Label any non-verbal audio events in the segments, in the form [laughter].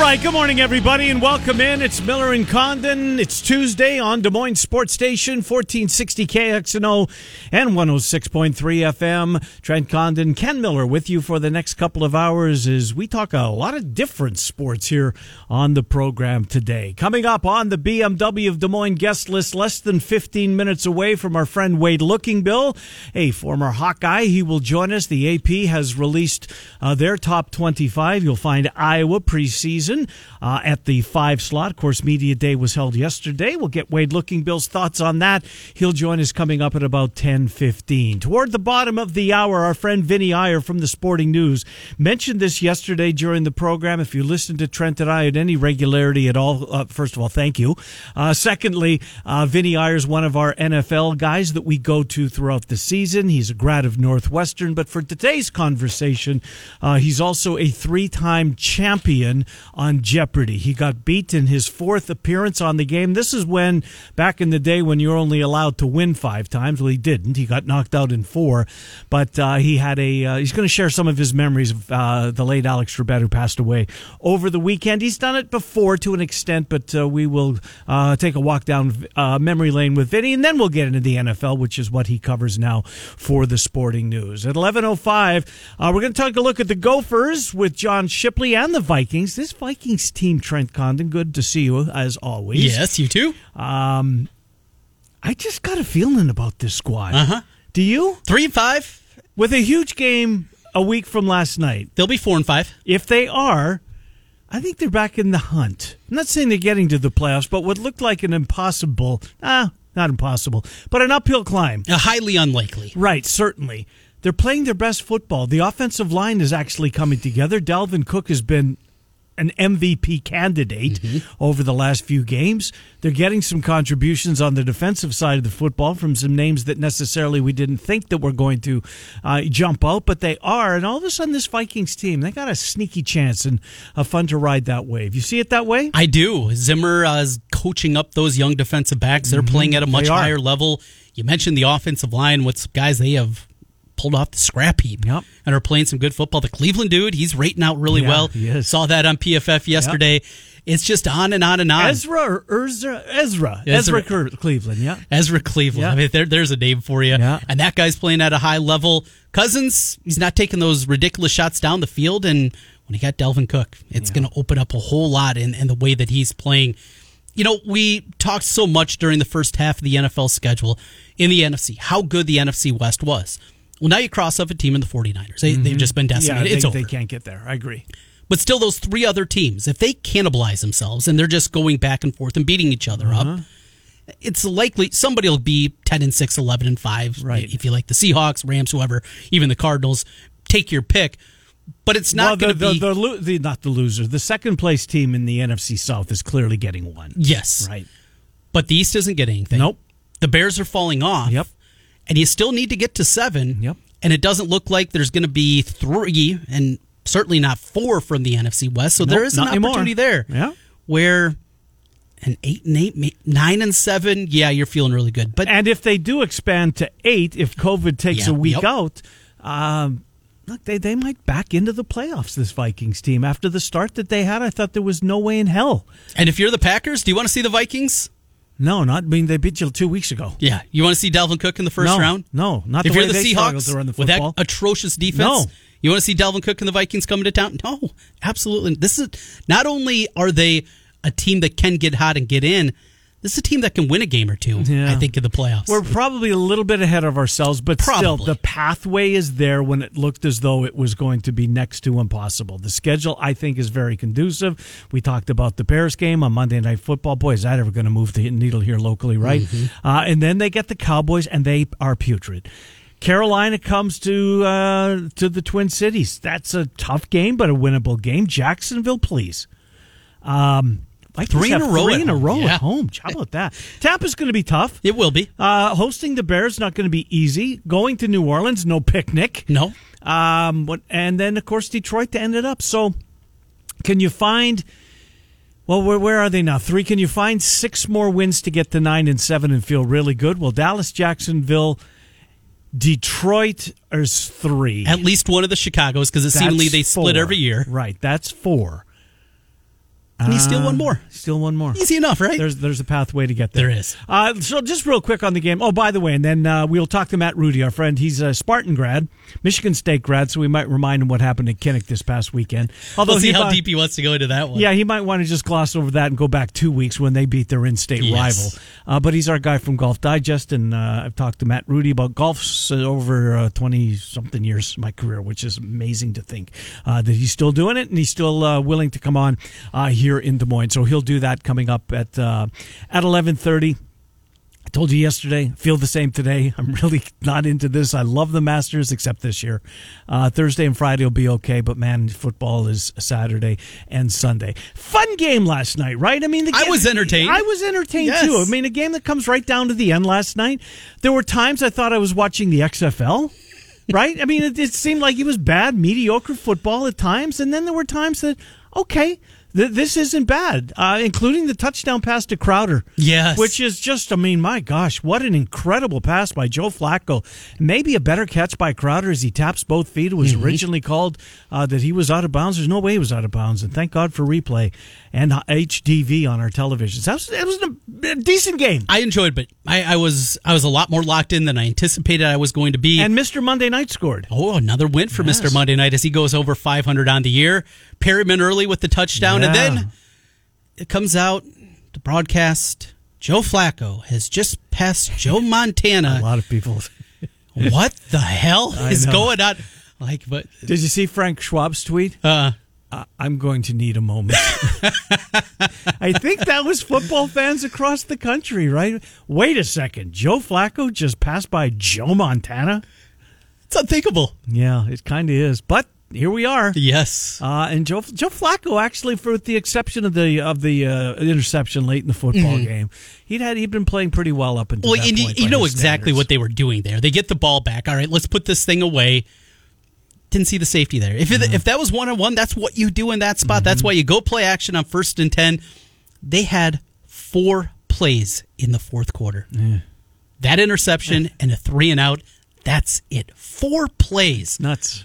All right, good morning, everybody, and welcome in. It's Miller and Condon. It's Tuesday on Des Moines Sports Station, 1460 KXNO and 106.3 FM. Trent Condon, Ken Miller with you for the next couple of hours as we talk a lot of different sports here on the program today. Coming up on the BMW of Des Moines guest list, less than 15 minutes away from our friend Wade Lookingbill, a former Hawkeye. He will join us. The AP has released uh, their top 25. You'll find Iowa preseason season uh, at the five slot. Of course, Media Day was held yesterday. We'll get Wade Lookingbill's thoughts on that. He'll join us coming up at about 10.15. Toward the bottom of the hour, our friend Vinny Iyer from the Sporting News mentioned this yesterday during the program. If you listen to Trent and I at any regularity at all, uh, first of all, thank you. Uh, secondly, uh, Vinny Iyer is one of our NFL guys that we go to throughout the season. He's a grad of Northwestern, but for today's conversation, uh, he's also a three-time champion on Jeopardy. He got beat in his fourth appearance on the game. This is when, back in the day, when you're only allowed to win five times. Well, he didn't. He got knocked out in four, but uh, he had a. Uh, he's going to share some of his memories of uh, the late Alex Trebek, who passed away over the weekend. He's done it before to an extent, but uh, we will uh, take a walk down uh, memory lane with Vinny, and then we'll get into the NFL, which is what he covers now for the Sporting News. At 11:05, we're going to take a look at the Gophers with John Shipley and the Vikings. This Vikings team, Trent Condon. Good to see you as always. Yes, you too. Um, I just got a feeling about this squad. Uh huh. Do you? Three and five with a huge game a week from last night. They'll be four and five. If they are, I think they're back in the hunt. I'm not saying they're getting to the playoffs, but what looked like an impossible, ah, not impossible, but an uphill climb. A highly unlikely. Right, certainly. They're playing their best football. The offensive line is actually coming together. Dalvin Cook has been an MVP candidate mm-hmm. over the last few games. They're getting some contributions on the defensive side of the football from some names that necessarily we didn't think that were going to uh, jump out, but they are. And all of a sudden, this Vikings team they got a sneaky chance and a fun to ride that wave. You see it that way? I do. Zimmer uh, is coaching up those young defensive backs. They're mm-hmm. playing at a much higher level. You mentioned the offensive line. What's guys they have pulled off the scrap heap yep. and are playing some good football. The Cleveland dude, he's rating out really yeah, well. Saw that on PFF yesterday. Yep. It's just on and on and on. Ezra or Ezra? Ezra. Ezra, Ezra Cleveland, yeah. Ezra Cleveland. Yeah. I mean, there, there's a name for you. And that guy's playing at a high level. Cousins, he's not taking those ridiculous shots down the field. And when he got Dalvin Cook, it's going to open up a whole lot in, in the way that he's playing. You know, we talked so much during the first half of the NFL schedule in the NFC, how good the NFC West was. Well, now you cross off a team in the 49ers. They, mm-hmm. They've just been decimated. Yeah, they, it's over. They can't get there. I agree. But still, those three other teams, if they cannibalize themselves and they're just going back and forth and beating each other uh-huh. up, it's likely somebody will be 10 and 6, 11 and 5. Right. If you like the Seahawks, Rams, whoever, even the Cardinals, take your pick. But it's not well, going to be the, the, the, not the loser. The second place team in the NFC South is clearly getting one. Yes, right. But the East isn't getting anything. Nope. The Bears are falling off. Yep. And you still need to get to seven. Yep and it doesn't look like there's going to be three and certainly not four from the NFC West. So nope, there is an opportunity anymore. there. Yeah. Where an eight and eight, nine and seven, yeah, you're feeling really good. But and if they do expand to eight, if COVID takes yeah, a week yep. out, um, look, they they might back into the playoffs. This Vikings team after the start that they had, I thought there was no way in hell. And if you're the Packers, do you want to see the Vikings? No, not I mean they beat you two weeks ago. Yeah, you want to see Dalvin Cook in the first no, round? No, not if the you're the Seahawks the with that atrocious defense. No, you want to see Dalvin Cook and the Vikings coming to town? No, absolutely. This is not only are they a team that can get hot and get in, this is a team that can win a game or two. Yeah. I think in the playoffs. We're probably a little bit ahead of ourselves, but probably. still, the pathway is there when it looked as though it was going to be next to impossible. The schedule, I think, is very conducive. We talked about the Bears game on Monday Night Football. Boy, is that ever going to move the needle here locally, right? Mm-hmm. Uh, and then they get the Cowboys, and they are putrid. Carolina comes to uh, to the Twin Cities. That's a tough game, but a winnable game. Jacksonville, please. Um, Might Three in a row Three in a row Yeah. at home. How about that? Tampa's going to be tough. It will be. Uh, hosting the Bears not going to be easy. Going to New Orleans, no picnic. No. Um, what, and then of course Detroit to end it up. So, can you find? Well, where, where are they now? Three. Can you find six more wins to get to nine and seven and feel really good? Well, Dallas, Jacksonville, Detroit is three. At least one of the Chicago's because it seemingly they split four. every year. Right. That's four. And he's still one Uh, more. Still one more. Easy enough, right? There's there's a pathway to get there. There is. Uh, so just real quick on the game. Oh, by the way, and then uh, we'll talk to Matt Rudy, our friend. He's a Spartan grad, Michigan State grad, so we might remind him what happened at Kinnick this past weekend. Although we'll see how might- deep he wants to go into that one. Yeah, he might want to just gloss over that and go back two weeks when they beat their in-state Yes. rival. Uh, but he's our guy from Golf Digest, and uh, I've talked to Matt Rudy about golf over twenty something years of my career, which is amazing to think uh, that he's still doing it and he's still uh, willing to come on uh, here in Des Moines. So he'll do that coming up at uh, at eleven thirty. I told you yesterday, feel the same today. [laughs] I'm really not into this. I love the Masters, except this year. Uh, Thursday and Friday will be okay, but man, football is Saturday and Sunday. Fun game last night, right? I mean, the I game- was entertained. I was entertained Yes. too. I mean, a game that comes right down to the end last night. There were times I thought I was watching the XFL. [laughs] Right? I mean, it, it seemed like it was bad, mediocre football at times, and then there were times that okay, th- this isn't bad, uh, including the touchdown pass to Crowder. Yes. Which is just, I mean, my gosh, what an incredible pass by Joe Flacco. Maybe a better catch by Crowder as he taps both feet. It was Mm-hmm. originally called uh, that he was out of bounds. There's no way he was out of bounds. And thank God for replay and HDV on our televisions. That was, it was a, a decent game. I enjoyed, but I, I was I was a lot more locked in than I anticipated I was going to be. And Mr. Monday Night scored. oh, another win for Yes. Mr. Monday Night as he goes over 500 on the year. Perriman early with the touchdown, and Yeah. then it comes out the broadcast. Joe Flacco has just passed Joe [laughs] Montana. A lot of people. [laughs] what the hell is going on? Like, but Did you see Frank Schwab's tweet? uh, I'm going to need a moment. [laughs] I think that was football fans across the country, right? Wait a second. Joe Flacco just passed by Joe Montana? it's unthinkable. Yeah, it kind of is. But here we are. Yes. Uh, and Joe Joe Flacco actually, for with the exception of the of the uh, interception late in the football game, he'd had he'd been playing pretty well up until Well, that and you, you know exactly standards. what they were doing there. They get the ball back. All right, let's put this thing away. Didn't see the safety there. If it, if that was one on one, that's what you do in that spot. Mm-hmm. That's why you go play action on first and ten. They had four plays in the fourth quarter. That interception and a three and out. That's it. Four plays nuts.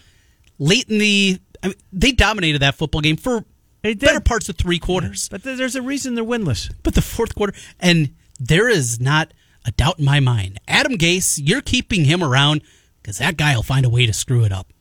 Late in the. I mean, they dominated that football game for better parts of three quarters. But there's a reason they're winless. But the fourth quarter, and there is not a doubt in my mind. Adam Gase, you're keeping him around because that guy will find a way to screw it up.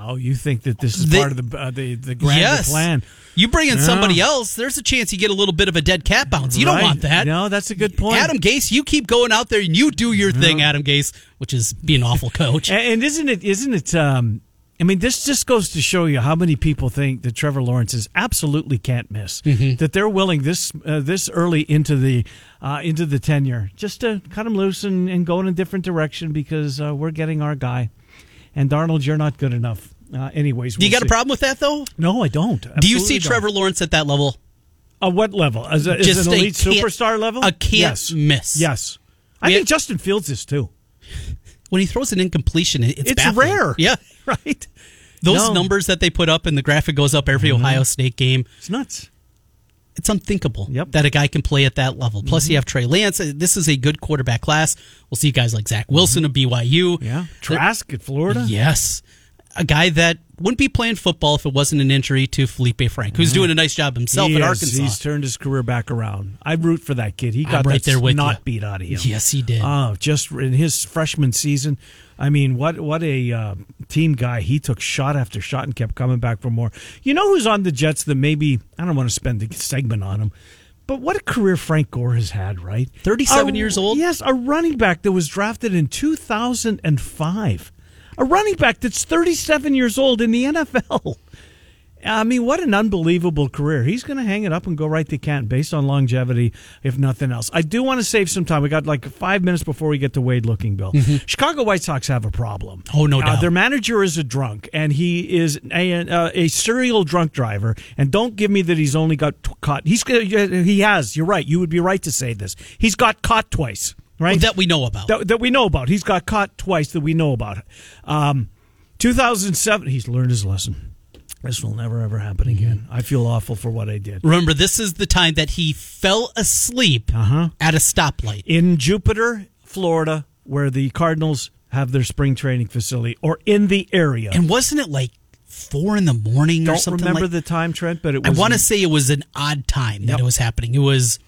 Oh, you think that this is They- part of the uh, the the grander yes. plan? You bring in Yeah. somebody else, there's a chance you get a little bit of a dead cat bounce. You Right. don't want that. No, that's a good point. Adam Gase, you keep going out there and you do your thing, Adam Gase, which is be an awful coach. And isn't it? Isn't it? Um, I mean, this just goes to show you how many people think that Trevor Lawrence is absolutely can't miss. Mm-hmm. That they're willing this uh, this early into the uh, into the tenure just to cut him loose and, and go in a different direction because uh, we're getting our guy. And Darnold, you're not good enough. Uh, anyways, do you we'll got a problem with that though? No, I don't. do you Absolutely see don't. Trevor Lawrence at that level? Uh, what level? As, a, as an elite superstar level? a can't yes. miss. Yes. I We think have- Justin Fields is too. When he throws an incompletion, it's, It's rare. Yeah. [laughs] Right? Those No. Mm-hmm. numbers that they put up and the graphic goes up every Ohio State game. It's nuts. it's unthinkable Yep. that a guy can play at that level. Plus, you have Trey Lance. This is a good quarterback class. We'll see guys like Zach Wilson of BYU. Yeah. Trask at Florida. Yes. A guy that wouldn't be playing football if it wasn't an injury to Feleipe Frank, who's doing a nice job himself He at is. Arkansas. He's turned his career back around. I root for that kid. He I'm got right that there with not you. beat out of him. Yes, he did. Oh, just in his freshman season. I mean, what what a uh, team guy. He took shot after shot and kept coming back for more. You know who's on the Jets that maybe I don't want to spend a segment on him. But what a career Frank Gore has had, right? 37 A- years old? Yes, a running back that was drafted in 2005. A running back that's 37 years old in the NFL. I mean, what an unbelievable career. He's going to hang it up and go right to Canton based on longevity, if nothing else. I do want to save some time. We got like five minutes before we get to Wade Lookingbill. Chicago White Sox have a problem. Mm-hmm. Oh, no Uh, doubt. their manager is a drunk, and he is a, uh, a serial drunk driver. And don't give me that he's only got t- caught. He's He has. You're right. You would be right to say this. He's got caught twice, right? that we know about. that, that we know about. He's got caught twice that we know about. Um, 2007, he's learned his lesson. This will never ever happen again. I feel awful for what I did. Remember, this is the time that he fell asleep Uh-huh. at a stoplight. In Jupiter, Florida, where the Cardinals have their spring training facility, or in the area. And wasn't it like four in the morning or something? Don't remember like the time, Trent, but it I want to say it was an odd time that Yep. it was happening. It was,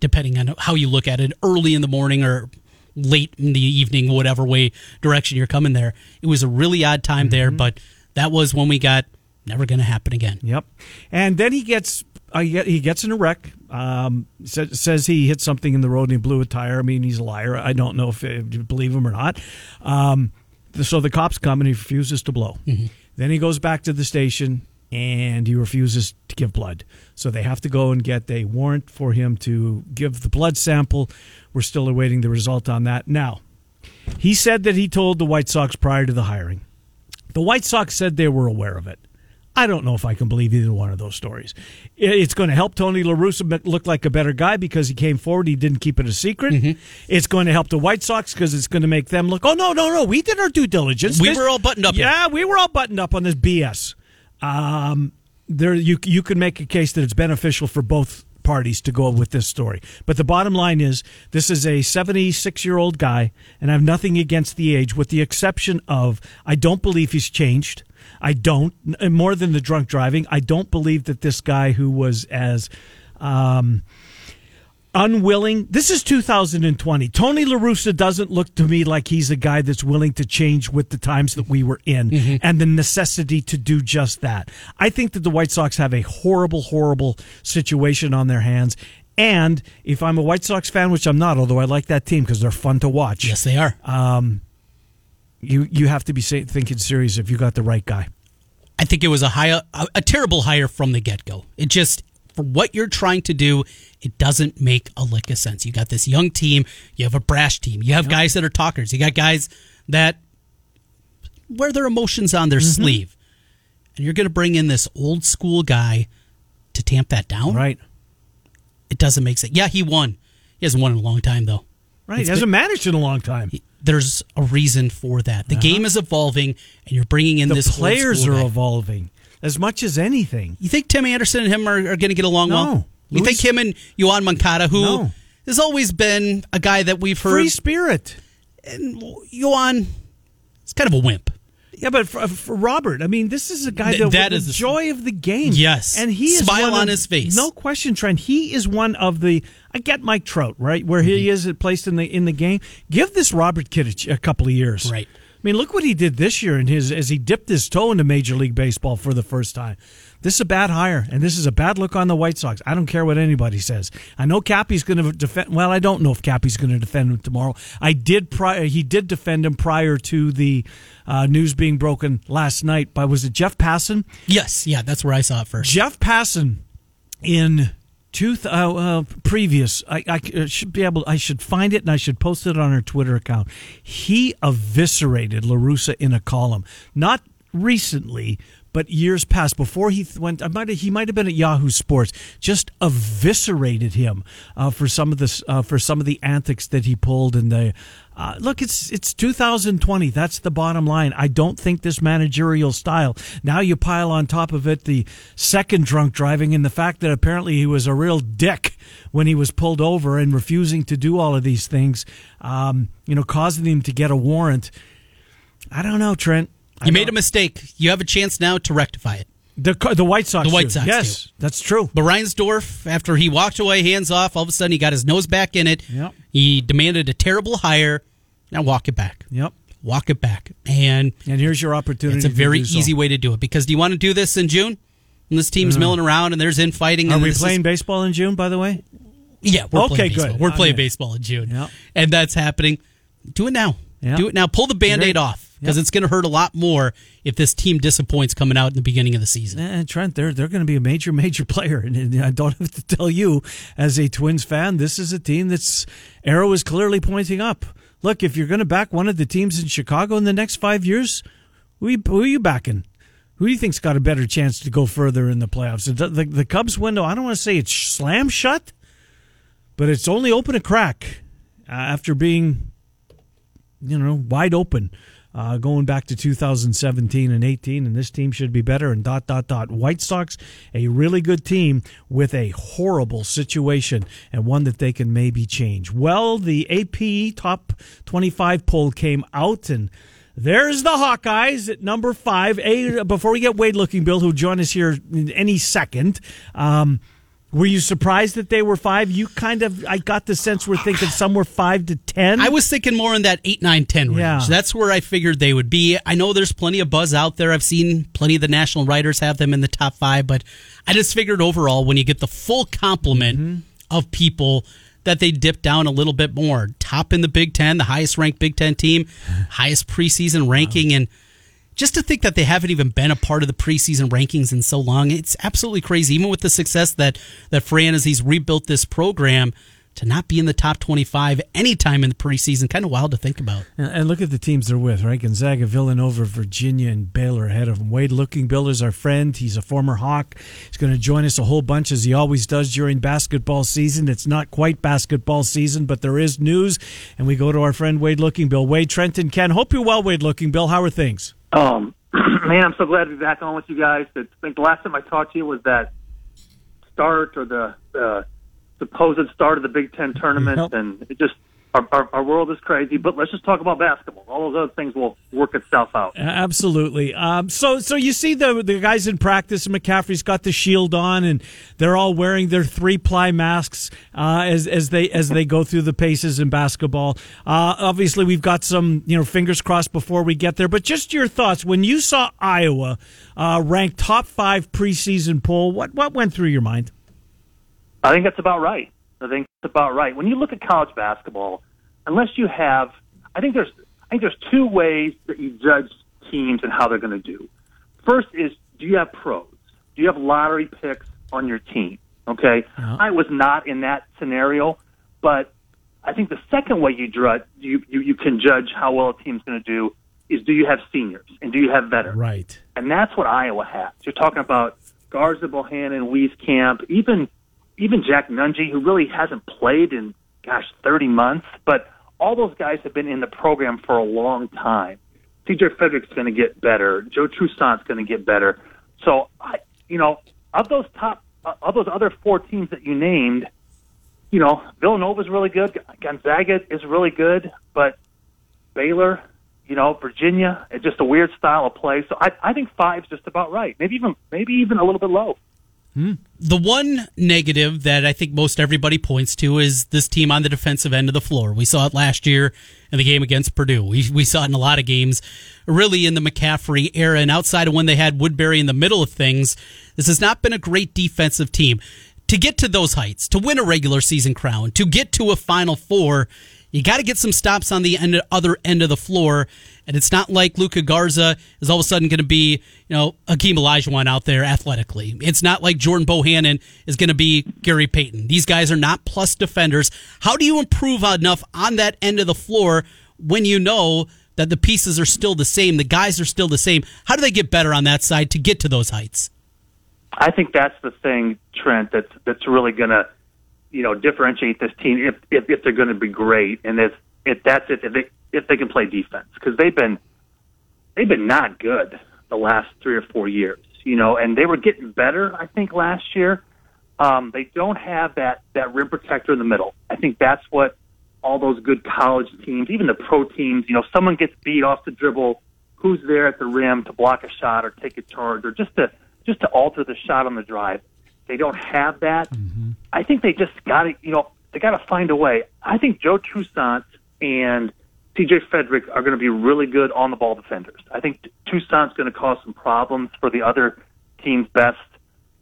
depending on how you look at it, early in the morning or late in the evening, whatever way direction you're coming there. It was a really odd time there, Mm-hmm. but that was when we got never going to happen again. Yep. And then he gets uh, he gets in a wreck. Um, says, says he hit something in the road and he blew a tire. I mean, he's a liar. I don't know if, if you believe him or not. Um, so the cops come and he refuses to blow. Then he goes back to the station and he refuses to give blood. So they have to go and get a warrant for him to give the blood sample. We're still awaiting the result on that. Now, he said that he told the White Sox prior to the hiring. The White Sox said they were aware of it. I don't know if I can believe either one of those stories. It's going to help Tony La Russa look like a better guy because he came forward. He didn't keep it a secret. Mm-hmm. It's going to help the White Sox because it's going to make them look. Oh no, no, no! We did our due diligence. We This- were all buttoned up here." Yeah, we were all buttoned up on this BS. Um, there, you you can make a case that it's beneficial for both parties to go with this story. But the bottom line is, this is a 76 year old guy, and I have nothing against the age, with the exception of I don't believe he's changed. I don't, more than the drunk driving. I don't believe that this guy who was as um, unwilling. This is 2020. Tony La Russa doesn't look to me like he's a guy that's willing to change with the times that we were in mm-hmm. and the necessity to do just that. I think that the White Sox have a horrible, horrible situation on their hands. And if I'm a White Sox fan, which I'm not, although I like that team because they're fun to watch, Yes, they are. Um, you you have to be say, thinking serious if you got the right guy. I think it was a high, a, a terrible hire from the get go. It just for what you're trying to do, it doesn't make a lick of sense. You got this young team, you have a brash team, you have guys that are talkers, you got guys that wear their emotions on their Mm-hmm. sleeve, and you're going to bring in this old school guy to tamp that down. Right. It doesn't make sense. Yeah, he won. He hasn't won in a long time though. Right. It's He hasn't managed in a long time. There's a reason for that. The game is evolving, and you're bringing in Uh-huh. The this players are guy. evolving as much as anything. You think Tim Anderson and him are, are going to get along No. well? You Luis- think him and Yoan Moncada, who No. has always been a guy that we've heard, Free spirit. and Yoan is kind of a wimp. Yeah, but for, for Robert, I mean, this is a guy that, that is the joy of the game. Yes. and he is Smile on of- his face. No question, Trent. He is one of the. I get Mike Trout right where Mm-hmm. he is placed in the in the game. Give this Robert kid a, a couple of years. Right. I mean, look what he did this year in his as he dipped his toe into Major League Baseball for the first time. This is a bad hire, and this is a bad look on the White Sox. I don't care what anybody says. I know Cappy's going to defend. Well, I don't know if Cappy's going to defend him tomorrow. I did. Prior, he did defend him prior to the uh, news being broken last night. By was it Jeff Passan? Yes, yeah, that's where I saw it first. Jeff Passan in two th- uh, uh, previous. I, I uh, should be able. I should find it and I should post it on her Twitter account. He eviscerated La Russa in a column, not recently. But years past, before he went, I might he might have been at Yahoo Sports. Just eviscerated him uh, for some of this uh, for some of the antics that he pulled. And the uh, look, it's it's 2020. That's the bottom line. I don't think this managerial style. Now you pile on top of it the second drunk driving and the fact that apparently he was a real dick when he was pulled over and refusing to do all of these things. Um, you know, causing him to get a warrant. I don't know, Trent. You made a mistake. You have a chance now to rectify it. the the White Sox. The White do. Sox Yes, that's true. But Reinsdorf, after he walked away hands off, all of a sudden he got his nose back in it. Yep. He demanded a terrible hire. Now walk it back. Yep. Walk it back. And And here's your opportunity. it's a to very do so. easy way to do it. Because do you want to do this in June? And this team's uh. milling around and there's infighting. Are and we this is- playing baseball in June? By the way. Yeah, we're Okay, playing good. baseball. We're Okay. playing baseball in June. Yep. And that's happening. Do it now. Do it now. Pull the band aid off. Because it's going to hurt a lot more if this team disappoints coming out in the beginning of the season. Eh, Trent, they're they're going to be a major major [laughs] player, and, I don't have to tell you, as a Twins fan, this is a team that's arrow is clearly pointing up. Look, if you're going to back one of the teams in Chicago in the next five years, who, you, who are you backing? Who do you think's got a better chance to go further in the playoffs? The, the, the Cubs window, I don't want to say it's slam shut, but it's only open a crack uh, after being, you know, wide open. Uh, going back to 2017 and 18, and this team should be better. And dot dot dot. White Sox, a really good team with a horrible situation and one that they can maybe change. Well, the AP top 25 poll came out, and there's the Hawkeyes at number five. A before we get Wade Lookingbill, who join us here any second. Um, were you surprised that they were five? You kind of, I got the sense we're thinking somewhere five to ten. I was thinking more in that 8, 9, 10 range. Yeah. That's where I figured they would be. I know there's plenty of buzz out there. I've seen plenty of the national writers have them in the top five, but I just figured overall, when you get the full complement Mm-hmm. of people, that they dip down a little bit more. Top in the Big Ten, the highest ranked Big Ten team, highest preseason ranking, and just to think that they haven't even been a part of the preseason rankings in so long, it's absolutely crazy. Even with the success that that Fran as he's rebuilt this program, to not be in the top twenty-five anytime in the preseason, kind of wild to think about. And- look at the teams they're with, right? Gonzaga, Villanova, Virginia, and Baylor ahead of them. Wade Looking is our friend. He's a former Hawk. He's going to join us a whole bunch as he always does during basketball season. It's not quite basketball season, but there is news. And we go to our friend Wade Lookingbill. Wade, Trenton, Ken. Hope you're well, Wade Lookingbill. How are things? Um, [clears throat] man, I'm so glad to be back on with you guys. I think the last time I talked to you was that start or the uh, supposed start of the Big Ten tournament, and it just our, our, our world is crazy. But let's just talk about basketball. All those other things will work itself out. Absolutely. Um, so, so you see the the guys in practice, and McCaffery's got the shield on, and they're all wearing their three ply masks uh, as as they as they go through the paces in basketball. Uh, obviously, we've got some you know fingers crossed before we get there. But just your thoughts when you saw Iowa uh, ranked top five preseason poll. What what went through your mind? I think that's about right. I think that's about right. When you look at college basketball, unless you have, I think there's, I think there's two ways that you judge teams and how they're going to do. First is, do you have pros? Do you have lottery picks on your team? Okay, uh-huh. I was not in that scenario, but I think the second way you judge, you, you you can judge how well a team's going to do is, do you have seniors and do you have veterans? Right. and that's what Iowa has. You're talking about Garza, Bohannon, Wieskamp, even even Jack Nunge, who really hasn't played in gosh 30 months, but all those guys have been in the program for a long time. CJ Fredrick's going to get better. Joe Toussaint's going to get better. So, I, you know, of those top, uh, of those other four teams that you named, you know, Villanova's really good. Gonzaga is really good, but Baylor, you know, Virginia, it's just a weird style of play. So I, I think five's just about right. Maybe even, maybe even a little bit low. The one negative that I think most everybody points to is this team on the defensive end of the floor. We saw it last year in the game against Purdue. We, we saw it in a lot of games, really in the McCaffery era. And outside of when they had Woodbury in the middle of things, this has not been a great defensive team. To get to those heights, to win a regular season crown, to get to a Final Four, you got to get some stops on the end, other end of the floor. And it's not like Luka Garza is all of a sudden going to be, you know, Hakeem Olajuwon out there athletically. It's not like Jordan Bohannon is going to be Gary Payton. These guys are not plus defenders. How do you improve enough on that end of the floor when you know that the pieces are still the same, the guys are still the same? How do they get better on that side to get to those heights? I think that's the thing, Trent. That's that's really going to, you know, differentiate this team if if, if they're going to be great, and if if that's it, if they if they can play defense, because they've been they've been not good the last three or four years, you know, and they were getting better. I think last year, um, they don't have that that rim protector in the middle. I think that's what all those good college teams, even the pro teams, you know, someone gets beat off the dribble, who's there at the rim to block a shot or take a charge or just to just to alter the shot on the drive. They don't have that. I think they just got to, you know, they got to find a way. I think Joe Toussaint and TJ Fredrick are going to be really good on the ball defenders. I think Toussaint's going to cause some problems for the other team's best,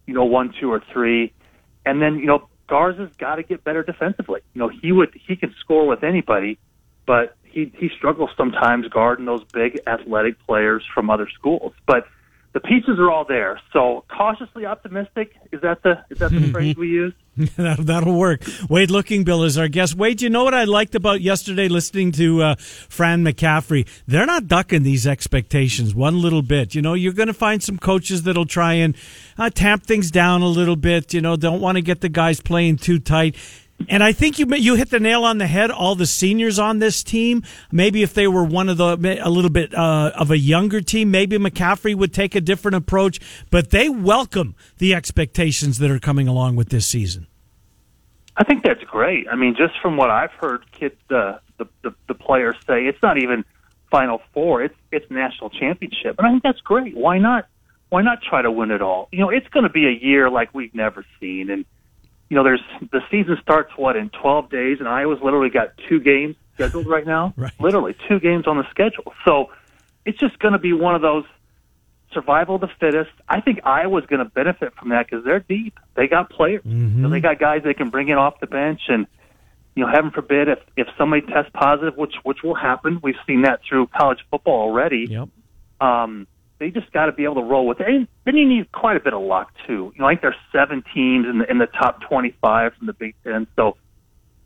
you know, one, two, or three. And then, you know, Garza's got to get better defensively. You know, he would he can score with anybody, but he he struggles sometimes guarding those big athletic players from other schools, but the pieces are all there. So cautiously optimistic is that the is that the mm-hmm. phrase we use? [laughs] that'll, work. Wade Lookingbill is our guest. Wade, you know what I liked about yesterday listening to uh, Fran McCaffery? They're not ducking these expectations one little bit. You know, you're going to find some coaches that'll try and uh, tamp things down a little bit. You know, don't want to get the guys playing too tight. And I think you you hit the nail on the head. All the seniors on this team, maybe if they were one of the a little bit uh, of a younger team, maybe McCaffery would take a different approach. But they welcome the expectations that are coming along with this season. I think that's great. I mean, just from what I've heard, kids, uh, the, the the players say, it's not even Final Four; it's it's national championship, and I think that's great. Why not? Why not try to win it all? You know, it's going to be a year like we've never seen, and you know, there's the season starts what in 12 days, and Iowa's literally got two games scheduled right now. [laughs] Right. Literally two games on the schedule. So it's just going to be one of those survival of the fittest. I think Iowa's going to benefit from that because they're deep. They got players. Mm-hmm. So they got guys they can bring in off the bench, and you know, heaven forbid if if somebody tests positive, which which will happen. We've seen that through college football already. Yep. Um, they just got to be able to roll with it. And then you need quite a bit of luck too. You know, I think there's seven teams in the in the top 25 from the Big Ten, so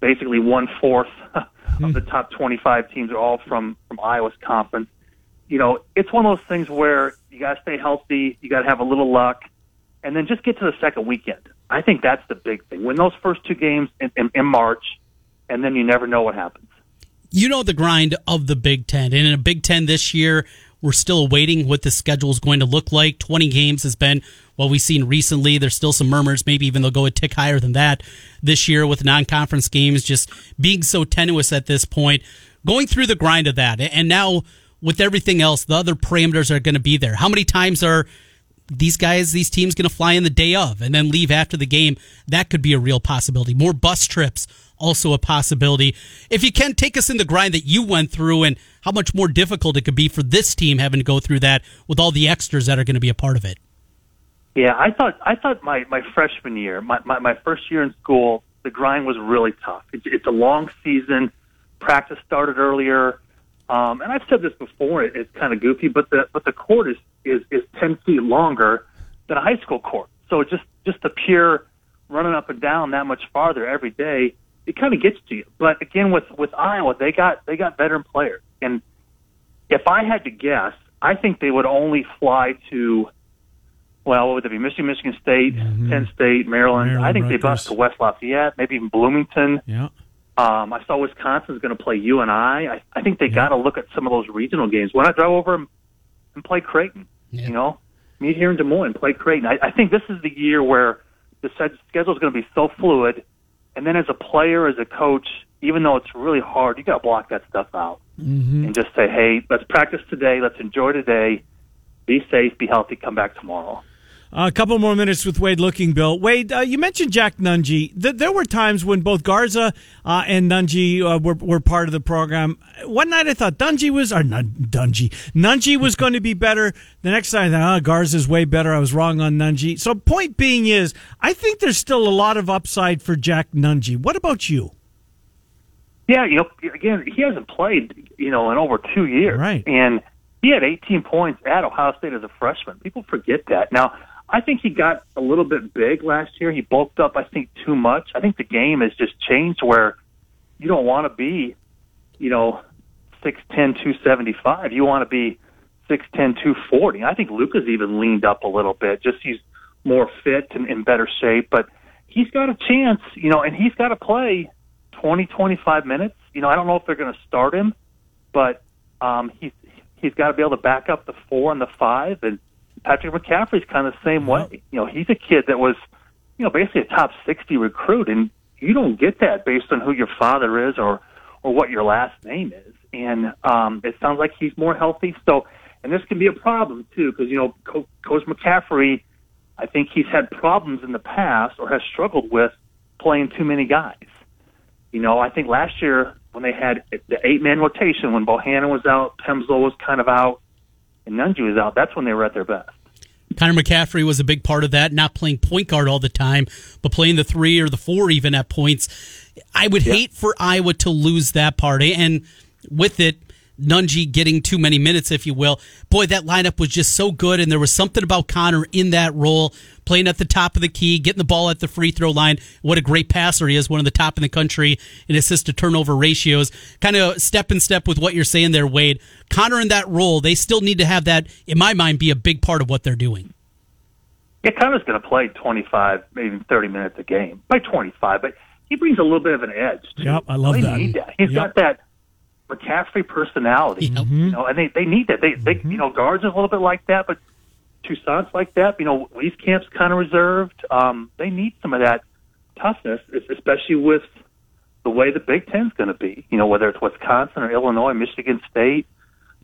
basically one fourth [laughs] of the hmm. top 25 teams are all from from Iowa's conference. You know, it's one of those things where you got to stay healthy, you got to have a little luck, and then just get to the second weekend. I think that's the big thing. Win those first two games in, in, in March, and then you never know what happens. You know the grind of the Big Ten, and in a Big Ten this year we're still awaiting what the schedule is going to look like. 20 games has been what we've seen recently. There's still some murmurs. Maybe even they'll go a tick higher than that this year with non conference games just being so tenuous at this point. Going through the grind of that. And now with everything else, the other parameters are going to be there. How many times are these guys, these teams going to fly in the day of and then leave after the game? That could be a real possibility. More bus trips also a possibility. If you can take us in the grind that you went through and how much more difficult it could be for this team having to go through that with all the extras that are going to be a part of it. Yeah, I thought I thought my my freshman year, my my, my first year in school, the grind was really tough. It's, it's a long season. Practice started earlier, um, and I've said this before. It, it's kind of goofy, but the but the court is is is ten feet longer than a high school court. So just just the pure running up and down that much farther every day it kind of gets to you. But again, with with Iowa, they got they got veteran players, and if I had to guess, I think they would only fly to. Well, what would it be? Michigan, Michigan State, mm-hmm. Penn State, Maryland. Maryland I think Rutgers. they bust to West Lafayette, maybe even Bloomington. Yeah. Um, I saw Wisconsin's going to play UNI. I, I think they yeah. got to look at some of those regional games. Why not drive over and, and play Creighton? Yeah. You know, meet here in Des Moines, play Creighton. I, I think this is the year where the schedule is going to be so fluid and then as a player, as a coach, even though it's really hard, you got to block that stuff out mm-hmm. and just say, "Hey, let's practice today. Let's enjoy today. Be safe. Be healthy. Come back tomorrow." A couple more minutes with Wade Lookingbill. Wade, uh, you mentioned Jack Nunge. Th- there were times when both Garza uh, and Nunge uh, were, were part of the program. One night I thought Dungy was, or Nun- Dungy, Nunge was [laughs] going to be better. The next night I thought, oh, Garza's way better. I was wrong on Nunge. So point being is, I think there's still a lot of upside for Jack Nunge. What about you? Yeah, you know, again, he hasn't played, you know, in over two years. Right. And he had 18 points at Ohio State as a freshman. People forget that. Now, I think he got a little bit big last year. He bulked up, I think, too much. I think the game has just changed where you don't want to be, you know, six ten, two seventy five. You want to be six ten, two forty. I think Luka's even leaned up a little bit. Just he's more fit and in better shape, but he's got a chance, you know, and he's got to play twenty, twenty five minutes. You know, I don't know if they're going to start him, but um, he's he's got to be able to back up the four and the five and Patrick McCaffery's kind of the same way. You know, he's a kid that was, you know, basically a top 60 recruit, and you don't get that based on who your father is or or what your last name is. And um, it sounds like he's more healthy. So, and this can be a problem too, because you know, Co- Coach McCaffery, I think he's had problems in the past or has struggled with playing too many guys. You know, I think last year when they had the eight man rotation, when Bohannon was out, Pemsl was kind of out, and Nunge was out, that's when they were at their best. Connor McCaffery was a big part of that, not playing point guard all the time, but playing the three or the four even at points. I would yeah. hate for Iowa to lose that part. And with it, Nunge getting too many minutes, if you will. Boy, that lineup was just so good, and there was something about Connor in that role, playing at the top of the key, getting the ball at the free throw line. What a great passer he is, one of the top in the country in assist to turnover ratios. Kind of step in step with what you're saying there, Wade. Connor in that role, they still need to have that, in my mind, be a big part of what they're doing. Yeah, Connor's going to play 25, maybe 30 minutes a game. By 25, but he brings a little bit of an edge. Too. Yep, I love they that. Need that. He's Yep. got that McCaffery personality. Yep. You know, and they they need that. They they you know guards are a little bit like that, but Toussaint's like that. You know, Leaf Camp's kind of reserved. Um, they need some of that toughness, especially with the way the Big Ten's going to be. You know, whether it's Wisconsin or Illinois, Michigan State.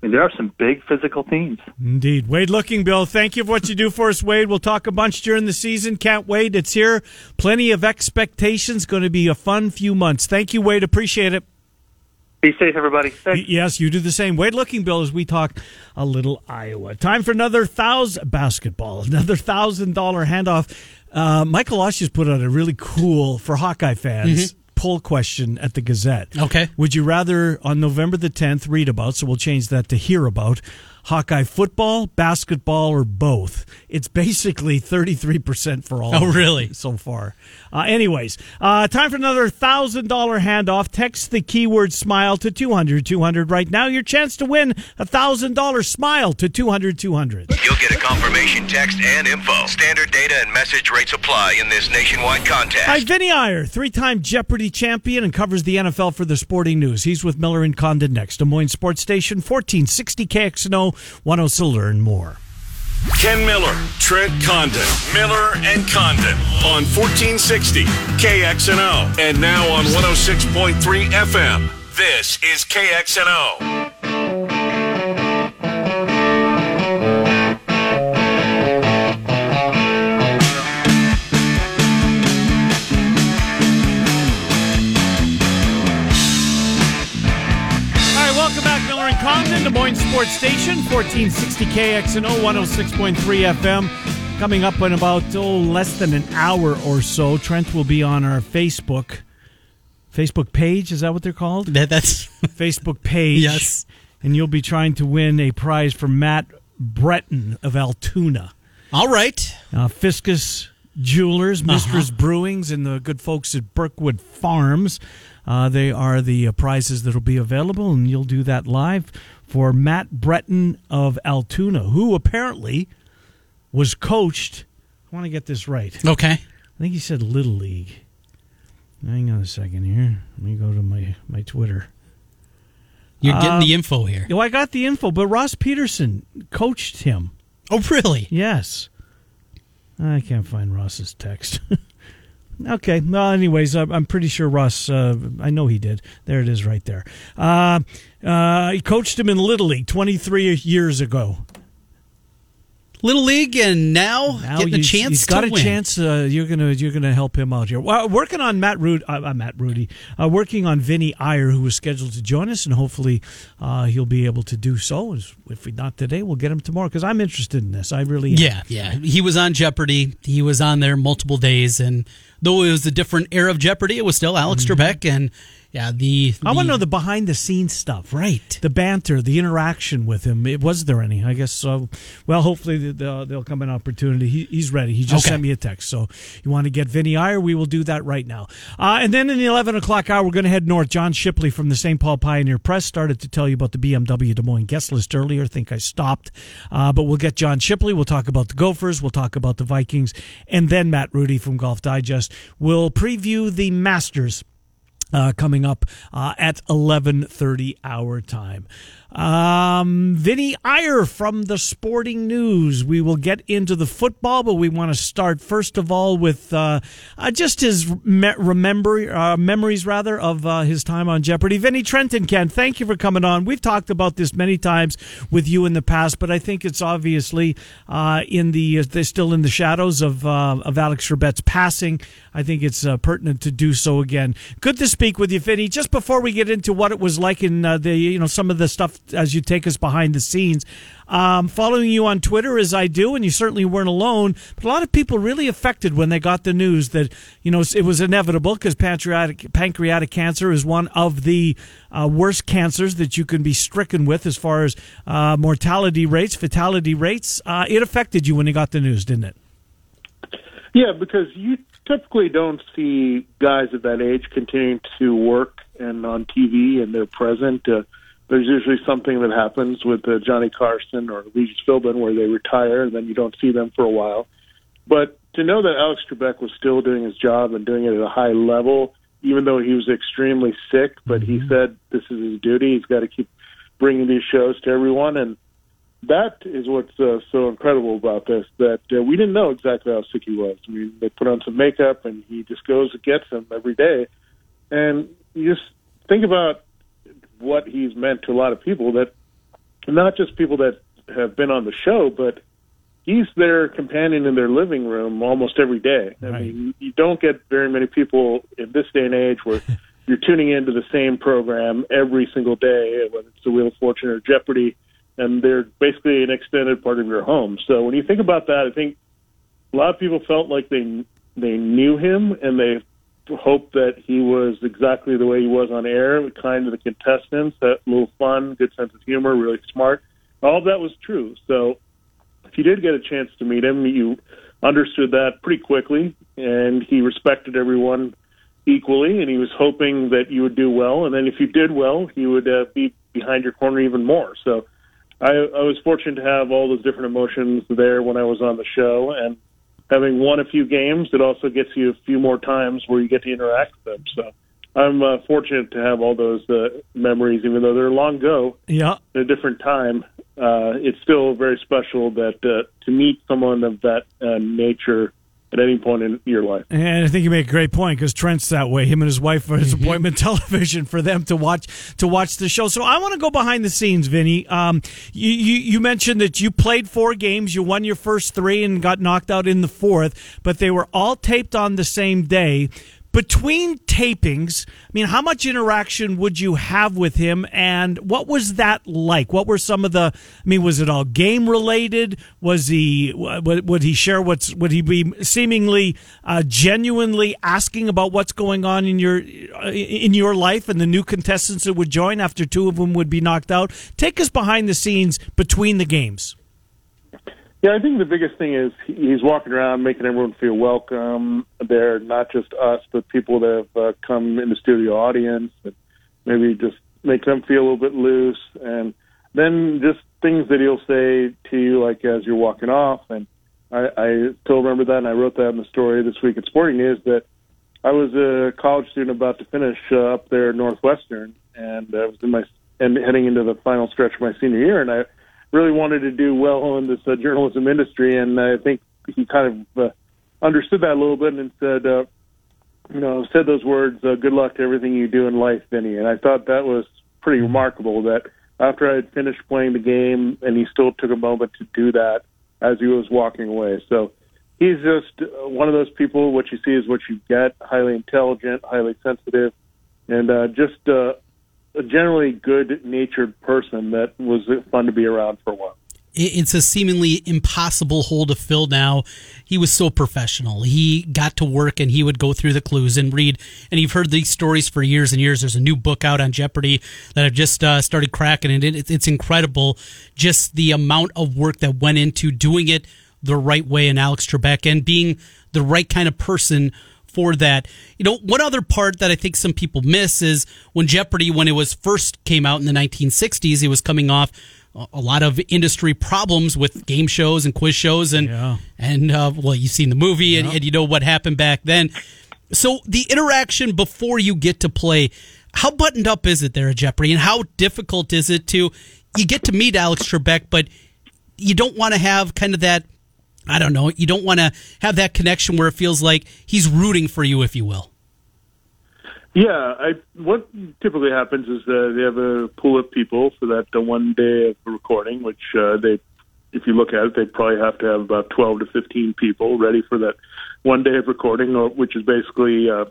I mean, there are some big physical teams. Indeed. Wade Lookingbill, thank you for what you do for us, Wade. We'll talk a bunch during the season. Can't wait. It's here. Plenty of expectations. Going to be a fun few months. Thank you, Wade. Appreciate it. Be safe, everybody. Thanks. Yes, you do the same. Wade Lookingbill, as we talk a little Iowa. Time for another thousand basketball, another thousand dollar handoff. Uh, Mike Hlas has put out a really cool for Hawkeye fans. Poll question at the Gazette. Okay. Would you rather on November the 10th read about, so we'll change that to hear about, Hawkeye football, basketball, or both? It's basically 33% for all. Oh, really? So far. Uh, anyways, uh, time for another $1,000 handoff. Text the keyword smile to 200 200 right now. Your chance to win a $1,000 smile to 200 200. You'll get a confirmation text and info. Standard data and message rates apply in this nationwide contest. Hi, Vinny Iyer, three-time Jeopardy champion and covers the NFL for the Sporting News. He's with Miller and Condon next. Des Moines Sports Station, 1460 KXNO, 10 to learn more. Ken Miller, Trent Condon, Miller and Condon on 1460 KXNO and now on 106.3 FM. This is KXNO. Des Moines Sports Station, 1460 KXNO, 106.3 FM. Coming up in about oh, less than an hour or so, Trent will be on our Facebook Facebook page. Is that what they're called? That, that's [laughs] Facebook page. Yes. And you'll be trying to win a prize for Matt Breton of Altoona. all right. Uh, Fiscus Jewelers, Mistress Brewings, and the good folks at Brookwood Farms. Uh, they are the uh, prizes that will be available, and you'll do that live for Matt Breton of Altoona, who apparently was coached. I want to get this right. Okay. I think he said Little League. Hang on a second here. Let me go to my, my Twitter. You're getting Uh, the info here. Oh, I got the info, but Ross Peterson coached him. Oh, really? Yes. I can't find Ross's text. [laughs] okay. Well, anyways, I'm I'm pretty sure Ross, uh, I know he did. There it is right there. Uh, uh, he coached him in Little League 23 years ago. Little League, and now, Now getting a chance He's got a win. chance. Uh, you're gonna you're gonna help him out here. Well, working on Matt Rudy, uh, uh, Matt Rudy, uh, working on Vinny Iyer, who was scheduled to join us, and hopefully uh, he'll be able to do so. If we not today, we'll get him tomorrow because I'm interested in this. I really am. Yeah, yeah. He was on Jeopardy. He was on there multiple days, and though it was a different era of Jeopardy, it was still Alex Trebek, and yeah, the. Mm-hmm. I want to know the behind the scenes stuff. Right. The banter, the interaction with him. It, was there any? I guess so. Well, hopefully they'll, they'll come an opportunity. He, he's ready. He just Okay. sent me a text. So you want to get Vinny Iyer? We will do that right now. Uh, and then in the 11 o'clock hour, we're going to head north. John Shipley from the St. Paul Pioneer Press started to tell you about the BMW Des Moines guest list earlier. I think I stopped. Uh, but we'll get John Shipley. We'll talk about the Gophers. We'll talk about the Vikings. And then Matt Rudy from Golf Digest will preview the Masters uh, coming up uh, at 11.30 our time. Um, vinny iyer from the sporting news. We will get into the football but we want to start first of all with uh, uh, just his me- remember uh, memories rather of uh, his time on jeopardy. Vinny trenton ken thank you for coming on. We've talked about this many times with you in the past but i think it's obviously uh, in the uh, they're still in the shadows of of alex Trebek's passing. I think it's pertinent to do so again. Good to speak with you, Vinny. Just before we get into what it was like in uh, the you know some of the stuff as you take us behind the scenes, um, following you on Twitter as I do, and you certainly weren't alone. But a lot of people really affected when they got the news that you know it was inevitable because pancreatic pancreatic cancer is one of the uh, worst cancers that you can be stricken with as far as uh, mortality rates, fatality rates. Uh, it affected you when you got the news, didn't it? Yeah, because you typically don't see guys of that age continuing to work and on TV and they're present. Uh, there's usually something that happens with uh, Johnny Carson or Regis Philbin where they retire and then you don't see them for a while. But to know that Alex Trebek was still doing his job and doing it at a high level, even though he was extremely sick, but he said this is his duty. He's got to keep bringing these shows to everyone, and that is what's uh, so incredible about this. That uh, we didn't know exactly how sick he was. I mean, they put on some makeup, and he just goes and gets them every day. And you just think about what he's meant to a lot of people. That not just people that have been on the show, but he's their companion in their living room almost every day. I Right. mean, you don't get very many people in this day and age where [laughs] you're tuning into the same program every single day, whether it's the Wheel of Fortune or Jeopardy, and they're basically an extended part of your home. So when you think about that, I think a lot of people felt like they they knew him and they hoped that he was exactly the way he was on air, kind to the contestants, that little fun, good sense of humor, really smart. All of that was true. So if you did get a chance to meet him, you understood that pretty quickly, and he respected everyone equally, and he was hoping that you would do well. And then if you did well, he would uh, be behind your corner even more. So I, I was fortunate to have all those different emotions there when I was on the show, and having won a few games, it also gets you a few more times where you get to interact with them. So I'm uh, fortunate to have all those uh, memories, even though they're long ago Yeah. at a different time. Uh, it's still very special that uh, to meet someone of that uh, nature at any point in your life. And I think you make a great point because Trent's that way. Him and his wife are his appointment [laughs] television for them to watch to watch the show. So I want to go behind the scenes, Vinny. Um, you, you you mentioned that you played four games, you won your first three, and got knocked out in the fourth, but they were all taped on the same day. Between tapings, I mean, how much interaction would you have with him, and what was that like? What were some of the? I mean, was it all game related? Was he would, would he share what's? Would he be seemingly uh, genuinely asking about what's going on in your uh, in your life and the new contestants that would join after two of them would be knocked out? Take us behind the scenes between the games. Yeah, I think the biggest thing is he's walking around making everyone feel welcome. They're not just us, but people that have uh, come in the studio audience, and maybe just make them feel a little bit loose, and then just things that he'll say to you, like as you're walking off. And I, I still remember that, and I wrote that in the story this week at Sporting News that I was a college student about to finish uh, up there at Northwestern, and I was in my and heading into the final stretch of my senior year, and I really wanted to do well in this uh, journalism industry, and I think he kind of uh, understood that a little bit and said, uh, you know, said those words, uh, "Good luck to everything you do in life, Vinny." And I thought that was pretty remarkable. That after I had finished playing the game, and he still took a moment to do that as he was walking away. So he's just uh, one of those people. What you see is what you get. Highly intelligent, highly sensitive, and uh, just uh, a generally good-natured person that was fun to be around for a while. It's a seemingly impossible hole to fill now. He was so professional. He got to work and he would go through the clues and read. And you've heard these stories for years and years. There's a new book out on Jeopardy that I've just uh, started cracking, and it, it's incredible just the amount of work that went into doing it the right way and Alex Trebek and being the right kind of person for that. You know, one other part that I think some people miss is when Jeopardy, when it was first came out in the 1960s, it was coming off a lot of industry problems with game shows and quiz shows and Yeah. and uh, well, you've seen the movie and, and you know what happened back then. So the interaction before you get to play, how buttoned up is it there at Jeopardy, and how difficult is it to you get to meet Alex Trebek, but you don't want to have kind of that. I don't know. You don't want to have that connection where it feels like he's rooting for you, if you will. Yeah, I what typically happens is they have a pool of people for that uh, one day of recording, which uh, they, if you look at it, they probably have to have about twelve to fifteen people ready for that one day of recording, which is basically uh,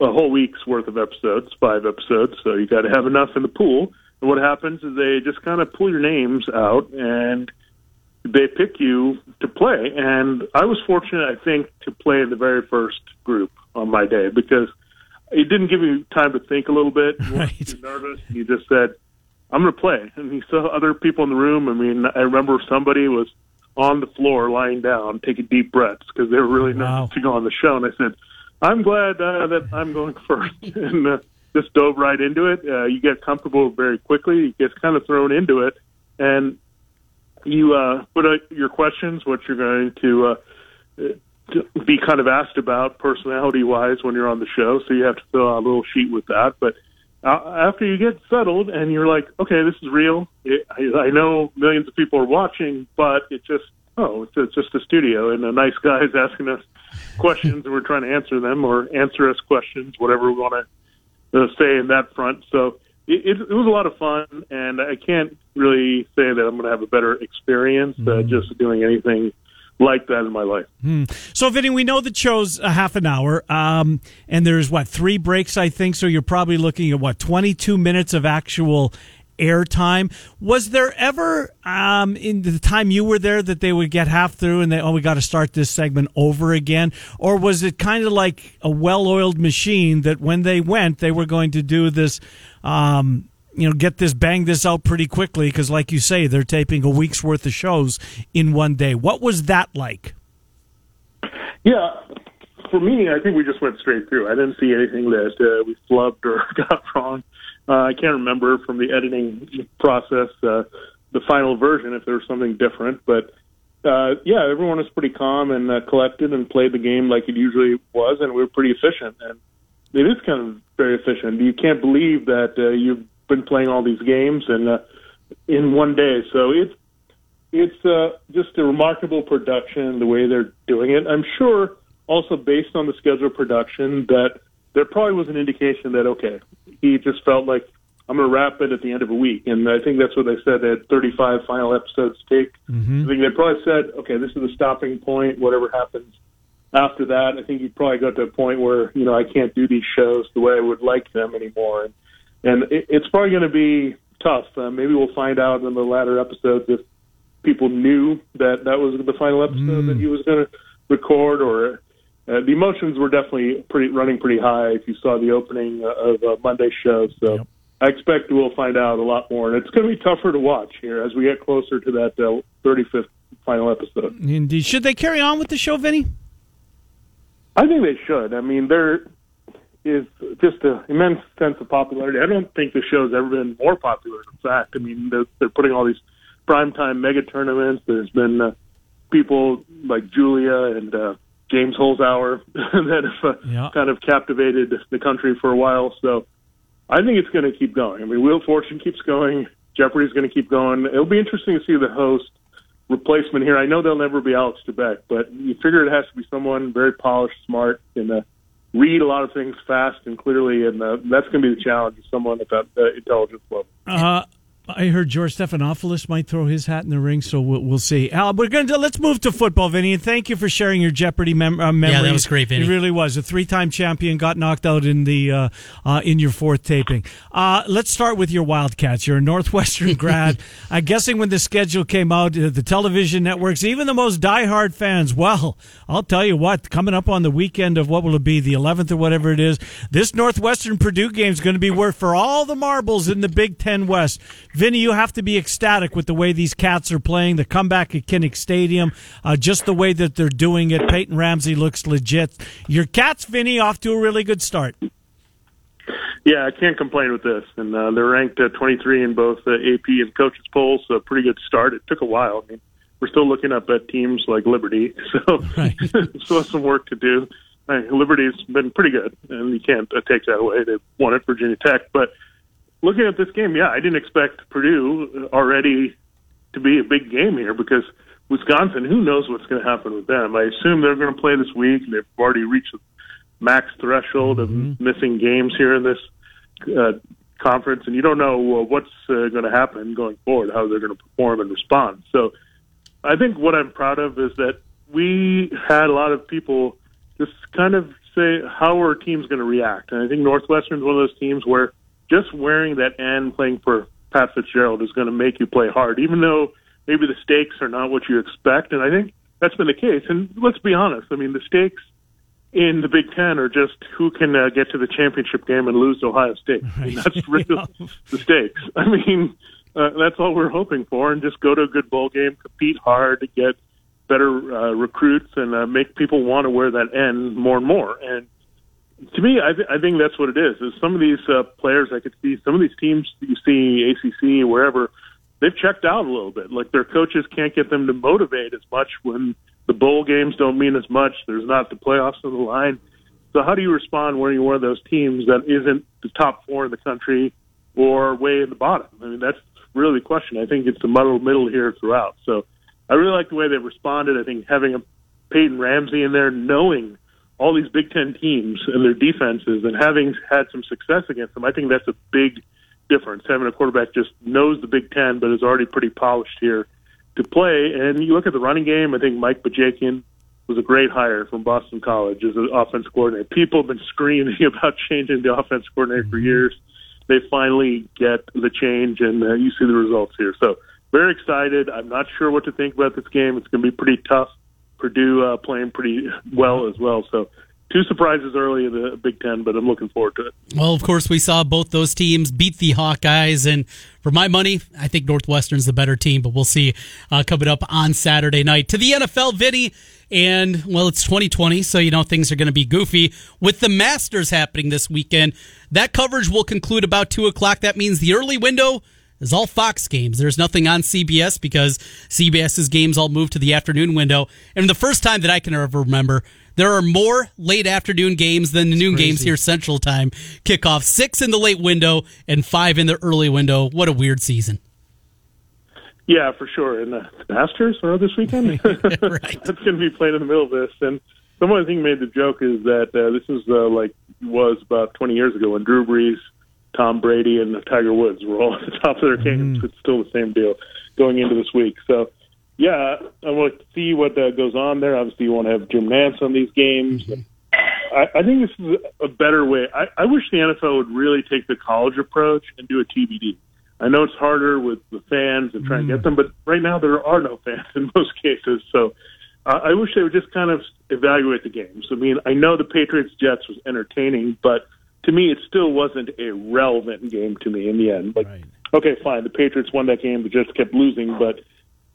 a whole week's worth of episodes, five episodes. So you got to have enough in the pool. And what happens is they just kind of pull your names out and they pick you to play. And I was fortunate, I think, to play in the very first group on my day because it didn't give you time to think a little bit. [laughs] You Right. nervous. You just said, I'm going to play. And you saw other people in the room. I mean, I remember somebody was on the floor lying down, taking deep breaths because they were really Wow. nervous to go on the show. And I said, I'm glad uh, that I'm going [laughs] first. [laughs] and uh, just dove right into it. Uh, you get comfortable very quickly. You get kind of thrown into it. And you uh, put out your questions, what you're going to, uh, to be kind of asked about personality wise when you're on the show. So you have to fill out a little sheet with that. But uh, after you get settled and you're like, okay, this is real. It, I, I know millions of people are watching, but it just oh, it's, it's just a studio and a nice guy is [laughs] asking us questions and we're trying to answer them or answer us questions, whatever we want to uh, say in that front. So it, it, it was a lot of fun, and I can't really say that I'm going to have a better experience uh, just doing anything like that in my life. So, Vinny, we know the show's a half an hour, um, and there's what three breaks, I think. So you're probably looking at what 22 minutes of actual airtime. Was there ever um, in the time you were there that they would get half through and they oh we got to start this segment over again, or was it kind of like a well-oiled machine that when they went they were going to do this? Um, you know, get this, bang this out pretty quickly because, like you say, they're taping a week's worth of shows in one day. What was that like? Yeah, for me, I think we just went straight through. I didn't see anything that uh, we flubbed or [laughs] got wrong. Uh, I can't remember from the editing process uh, the final version if there was something different, but uh, yeah, everyone was pretty calm and uh, collected and played the game like it usually was, and we were pretty efficient. And it is kind of very efficient. You can't believe that uh, you've been playing all these games and uh, in one day. So it's it's uh, just a remarkable production the way they're doing it. I'm sure also based on the schedule of production that there probably was an indication that okay, he just felt like I'm going to wrap it at the end of a week, and I think that's what they said. They had 35 final episodes to take. I think they probably said, okay, this is the stopping point. Whatever happens after that, I think you probably got to a point where you know I can't do these shows the way I would like them anymore, and and it, it's probably going to be tough. Uh, maybe we'll find out in the latter episodes if people knew that that was the final episode that he was going to record, or uh, the emotions were definitely pretty running pretty high. If you saw the opening uh, of uh, Monday's show, so. Yep. I expect we'll find out a lot more, and it's going to be tougher to watch here as we get closer to that uh, 35th final episode. Indeed. Should they carry on with the show, Vinny? I think they should. I mean, there is just an immense sense of popularity. I don't think the show's ever been more popular. In fact, I mean, they're, they're putting all these primetime mega tournaments. There's been uh, people like Julia and uh, James Holzhauer [laughs] that have uh, Yeah. kind of captivated the country for a while. So I think it's going to keep going. I mean, Wheel of Fortune keeps going. Jeopardy's going to keep going. It'll be interesting to see the host replacement here. I know they'll never be Alex Trebek, but you figure it has to be someone very polished, smart, and uh, read a lot of things fast and clearly, and uh, that's going to be the challenge of someone at that uh, intelligence level. Uh, I heard George Stephanopoulos might throw his hat in the ring, so we'll, we'll see. Uh, we're going to let's move to football, Vinny, and thank you for sharing your Jeopardy mem- uh, memories. was great, Vinny. It really was. A three-time champion got knocked out in the uh, uh, in your fourth taping. Uh, let's start with your Wildcats. You're a Northwestern [laughs] grad. I'm guessing when the schedule came out, uh, the television networks, even the most diehard fans. Well, I'll tell you what. Coming up on the weekend of what will it be, the 11th or whatever it is, this Northwestern Purdue game is going to be worth for all the marbles in the Big Ten West. Vinny, you have to be ecstatic with the way these cats are playing. The comeback at Kinnick Stadium, uh, just the way that they're doing it. Peyton Ramsey looks legit. Your cats, Vinny, off to a really good start. Yeah, I can't complain with this, and uh, they're ranked uh, 23 in both uh, AP and coaches polls. So a pretty good start. It took a while. I mean, we're still looking up at teams like Liberty, [laughs] so Right. [laughs] still have some work to do. Liberty's been pretty good, and you can't uh, take that away. They won at Virginia Tech, but looking at this game, yeah, I didn't expect Purdue already to be a big game here because Wisconsin, who knows what's going to happen with them? I assume they're going to play this week. And They've already reached the max threshold of missing games here in this uh, conference, and you don't know uh, what's uh, going to happen going forward, how they're going to perform and respond. So I think what I'm proud of is that we had a lot of people just kind of say how are teams going to react, and I think Northwestern's one of those teams where just wearing that N, playing for Pat Fitzgerald, is going to make you play hard, even though maybe the stakes are not what you expect. And I think that's been the case. And let's be honest, I mean the stakes in the Big Ten are just who can uh, get to the championship game and lose to Ohio State. I mean, that's [laughs] really Yeah. the stakes. [laughs] I mean, uh, that's all we're hoping for, and just go to a good bowl game, compete hard, get better uh, recruits, and uh, make people want to wear that N more and more. And to me, I, th- I think that's what it is. Is some of these uh, players I could see, some of these teams you see ACC wherever, they've checked out a little bit. Like their coaches can't get them to motivate as much when the bowl games don't mean as much. There's not the playoffs on the line. So how do you respond when you're one of those teams that isn't the top four in the country or way in the bottom? I mean, that's really the question. I think it's the muddled middle here throughout. So I really like the way they've responded. I think having a Peyton Ramsey in there, knowing all these Big Ten teams and their defenses, and having had some success against them, I think that's a big difference. Having a quarterback just knows the Big Ten, but is already pretty polished here to play. And you look at the running game. I think Mike Bajakian was a great hire from Boston College as an offense coordinator. People have been screaming [laughs] about changing the offense coordinator for years. They finally get the change, and uh, you see the results here. So very excited. I'm not sure what to think about this game. It's going to be pretty tough. Purdue uh, playing pretty well as well. So two surprises early in the Big Ten, but I'm looking forward to it. Well, of course, we saw both those teams beat the Hawkeyes, and for my money, I think Northwestern's the better team. But we'll see uh, coming up on Saturday night to the NFL, Vinny. And well, it's 2020, so you know things are going to be goofy with the Masters happening this weekend. That coverage will conclude about two o'clock. That means the early window is all Fox games. There's nothing on CBS because CBS's games all move to the afternoon window. And the first time that I can ever remember, there are more late afternoon games than the noon games here Central Time. Kickoff six in the late window and five in the early window. What a weird season. Yeah, for sure. And the Masters are this weekend. [laughs] [laughs] [laughs] That's going to be played in the middle of this. And someone I think made the joke is that uh, this is uh, like was about 20 years ago when Drew Brees, Tom Brady, and Tiger Woods were all [laughs] at the top of their games. It's still the same deal going into this week. So, yeah, I want to see what uh, goes on there. Obviously, you want to have Jim Nantz on these games. I, I think this is a better way. I, I wish the NFL would really take the college approach and do a TBD. I know it's harder with the fans and trying to get them, but right now there are no [laughs] fans in most cases. So uh, I wish they would just kind of evaluate the games. I mean, I know the Patriots Jets was entertaining, but to me, it still wasn't a relevant game to me in the end. Like, Right. okay, fine, the Patriots won that game, but just kept losing, but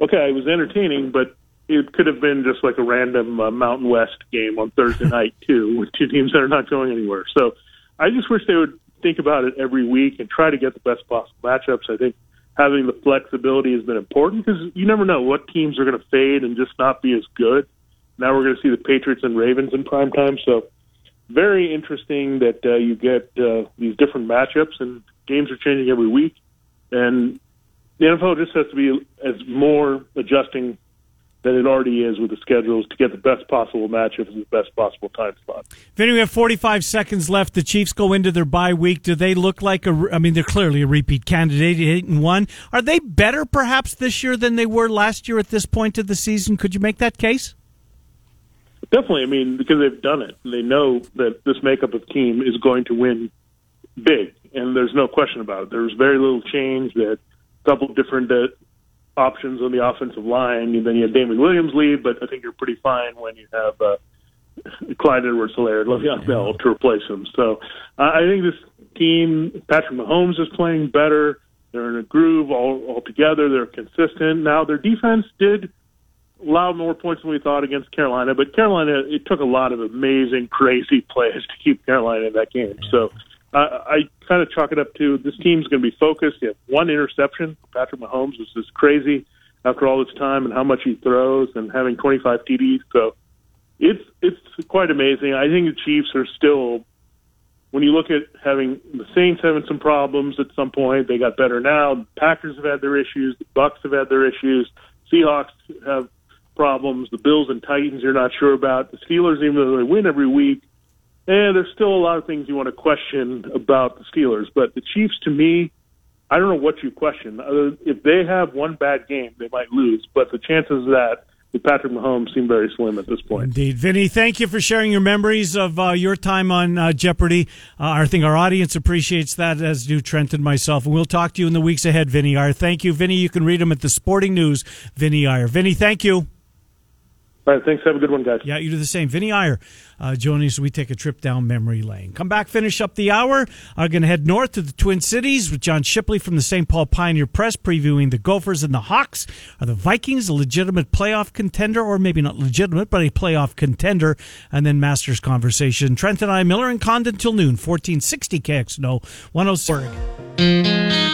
okay, it was entertaining, but it could have been just like a random uh, Mountain West game on Thursday [laughs] night too, with two teams that are not going anywhere. So I just wish they would think about it every week and try to get the best possible matchups. I think having the flexibility has been important because you never know what teams are going to fade and just not be as good. Now we're going to see the Patriots and Ravens in prime time, so very interesting that uh, you get uh, these different matchups and games are changing every week, and the NFL just has to be as more adjusting than it already is with the schedules to get the best possible matchups and the best possible time slot. Vinny, we have 45 seconds left. The Chiefs go into their bye week. Do they look like a? I mean, they're clearly a repeat candidate, eight and one. Are they better, perhaps, this year than they were last year at this point of the season? Could you make that case? Definitely, I mean, because they've done it. They know that this makeup of team is going to win big, and there's no question about it. There's very little change. That a couple different uh, options on the offensive line. And then you have Damien Williams leave, but I think you're pretty fine when you have uh, Clyde Edwards-Helaire, Le'Veon Bell to replace him. So uh, I think this team, Patrick Mahomes is playing better. They're in a groove all, all together. They're consistent. Now their defense did allow more points than we thought against Carolina, but Carolina it took a lot of amazing, crazy plays to keep Carolina in that game. So uh, I kind of chalk it up to this team's going to be focused. You have one interception. Patrick Mahomes was just crazy after all this time and how much he throws and having 25 TDs. So it's it's quite amazing. I think the Chiefs are still. When you look at having the Saints having some problems at some point, they got better now. The Packers have had their issues. The Bucs have had their issues. Seahawks have problems. The Bills and Titans you're not sure about. The Steelers, even though they win every week, and there's still a lot of things you want to question about the Steelers. But the Chiefs, to me, I don't know what you question. If they have one bad game, they might lose. But the chances of that with Patrick Mahomes seem very slim at this point. Indeed. Vinny, thank you for sharing your memories of uh, your time on uh, Jeopardy. Uh, I think our audience appreciates that, as do Trent and myself. And we'll talk to you in the weeks ahead, Vinny Iyer. Thank you, Vinny. You can read him at the Sporting News, Vinny Iyer. Vinny, thank you. All right, thanks. Have a good one, guys. Yeah, you do the same. Vinny Iyer uh, joining us. We take a trip down memory lane. Come back, finish up the hour. I'm going to head north to the Twin Cities with John Shipley from the St. Paul Pioneer Press previewing the Gophers and the Hawks. Are the Vikings a legitimate playoff contender, or maybe not legitimate, but a playoff contender? And then Masters conversation. Trent and I, Miller and Condon till noon, 1460 KXNO, 106.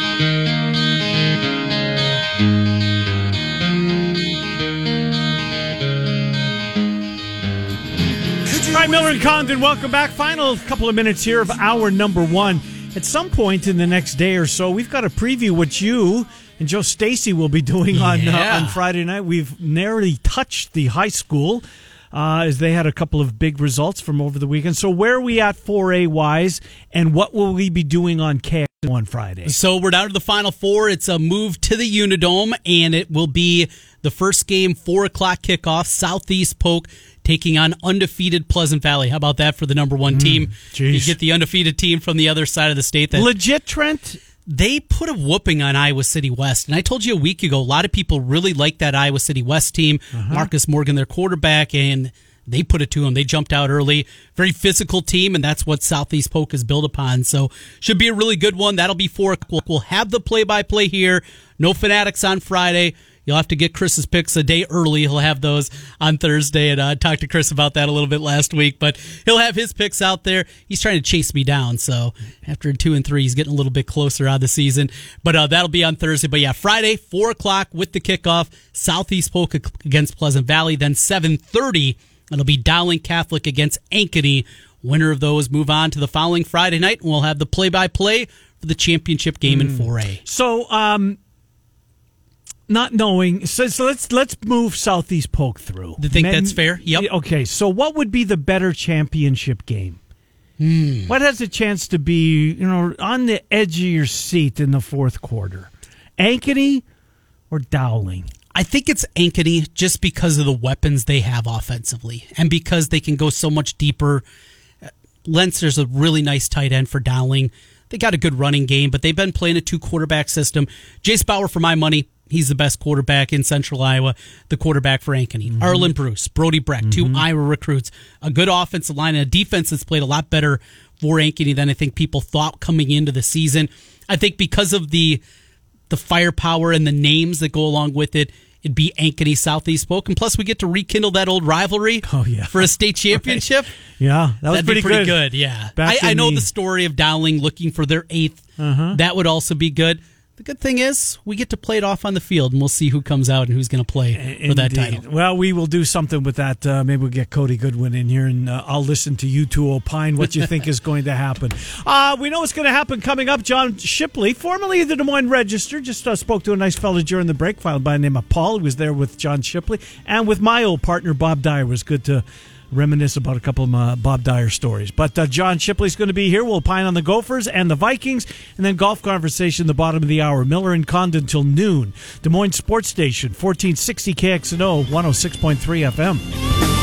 All right, Miller and Condon, welcome back. Final couple of minutes here of hour number one. At some point in the next day or so, we've got to preview what you and Joe Stacy will be [laughs] doing on uh, on Friday night. We've narrowly touched the high school uh, as they had a couple of big results from over the weekend. So where are we at 4A wise, and what will we be doing on KX on Friday? So we're down to the final four. It's a move to the Unidome, and it will be the first game, four o'clock kickoff. Southeast Polk taking on undefeated Pleasant Valley. How about that for the number one mm, team? You get the undefeated team from the other side of the state. That Legit, Trent. they put a whooping on Iowa City West. And I told you a week ago, a lot of people really like that Iowa City West team. Uh-huh. Marcus Morgan, their quarterback, and they put it to them. They jumped out early. Very physical team, and that's what Southeast Polk is built upon. So should be a really good one. That'll be four. We'll, we'll have the play-by-play here. No fanatics on Friday. You'll have to get Chris's picks a day early. He'll have those on Thursday, and uh, I talked to Chris about that a little bit last week. But he'll have his picks out there. He's trying to chase me down, so after two and three, he's getting a little bit closer on the season. But uh, that'll be on Thursday. But yeah, Friday, four o'clock with the kickoff. Southeast Polk against Pleasant Valley. Then seven thirty, it'll be Dowling Catholic against Ankeny. Winner of those move on to the following Friday night, and we'll have the play-by-play for the championship game in 4A. So, um, not knowing, so, so let's let's move Southeast Polk through. You think that's fair? Yep. Okay, so what would be the better championship game? Hmm. What has a chance to be, you know, on the edge of your seat in the fourth quarter? Ankeny or Dowling? I think it's Ankeny just because of the weapons they have offensively and because they can go so much deeper. Lentzer's a really nice tight end for Dowling. They got a good running game, but they've been playing a two quarterback system. Jace Bauer, for my money, he's the best quarterback in Central Iowa, the quarterback for Ankeny. Mm-hmm. Arland Bruce, Brody Brecht, two mm-hmm. Iowa recruits, a good offensive line, and a defense that's played a lot better for Ankeny than I think people thought coming into the season. I think because of the the firepower and the names that go along with it. It'd be Ankeny Southeast Polk, and plus we get to rekindle that old rivalry. [laughs] Oh, yeah. for a state championship. Yeah, that was That'd pretty, be pretty good. good. Yeah, I, I know the- the story of Dowling looking for their 8th uh-huh. That would also be good. The good thing is we get to play it off on the field, and we'll see who comes out and who's going to play for that title. Well, we will do something with that. Uh, maybe we'll get Cody Goodwin in here, and uh, I'll listen to you two opine what you [laughs] think is going to happen. Uh, we know what's going to happen coming up. John Shipley, formerly of the Des Moines Register, just uh, spoke to a nice fellow during the break, filed by the name of Paul. He was there with John Shipley and with my old partner Bob Dyer. It was good to reminisce about a couple of Bob Dyer stories. But uh, John Shipley's going to be here. We'll pine on the Gophers and the Vikings, and then golf conversation the bottom of the hour. Miller and Condon till noon. Des Moines Sports Station, 1460 KXNO, 106.3 FM.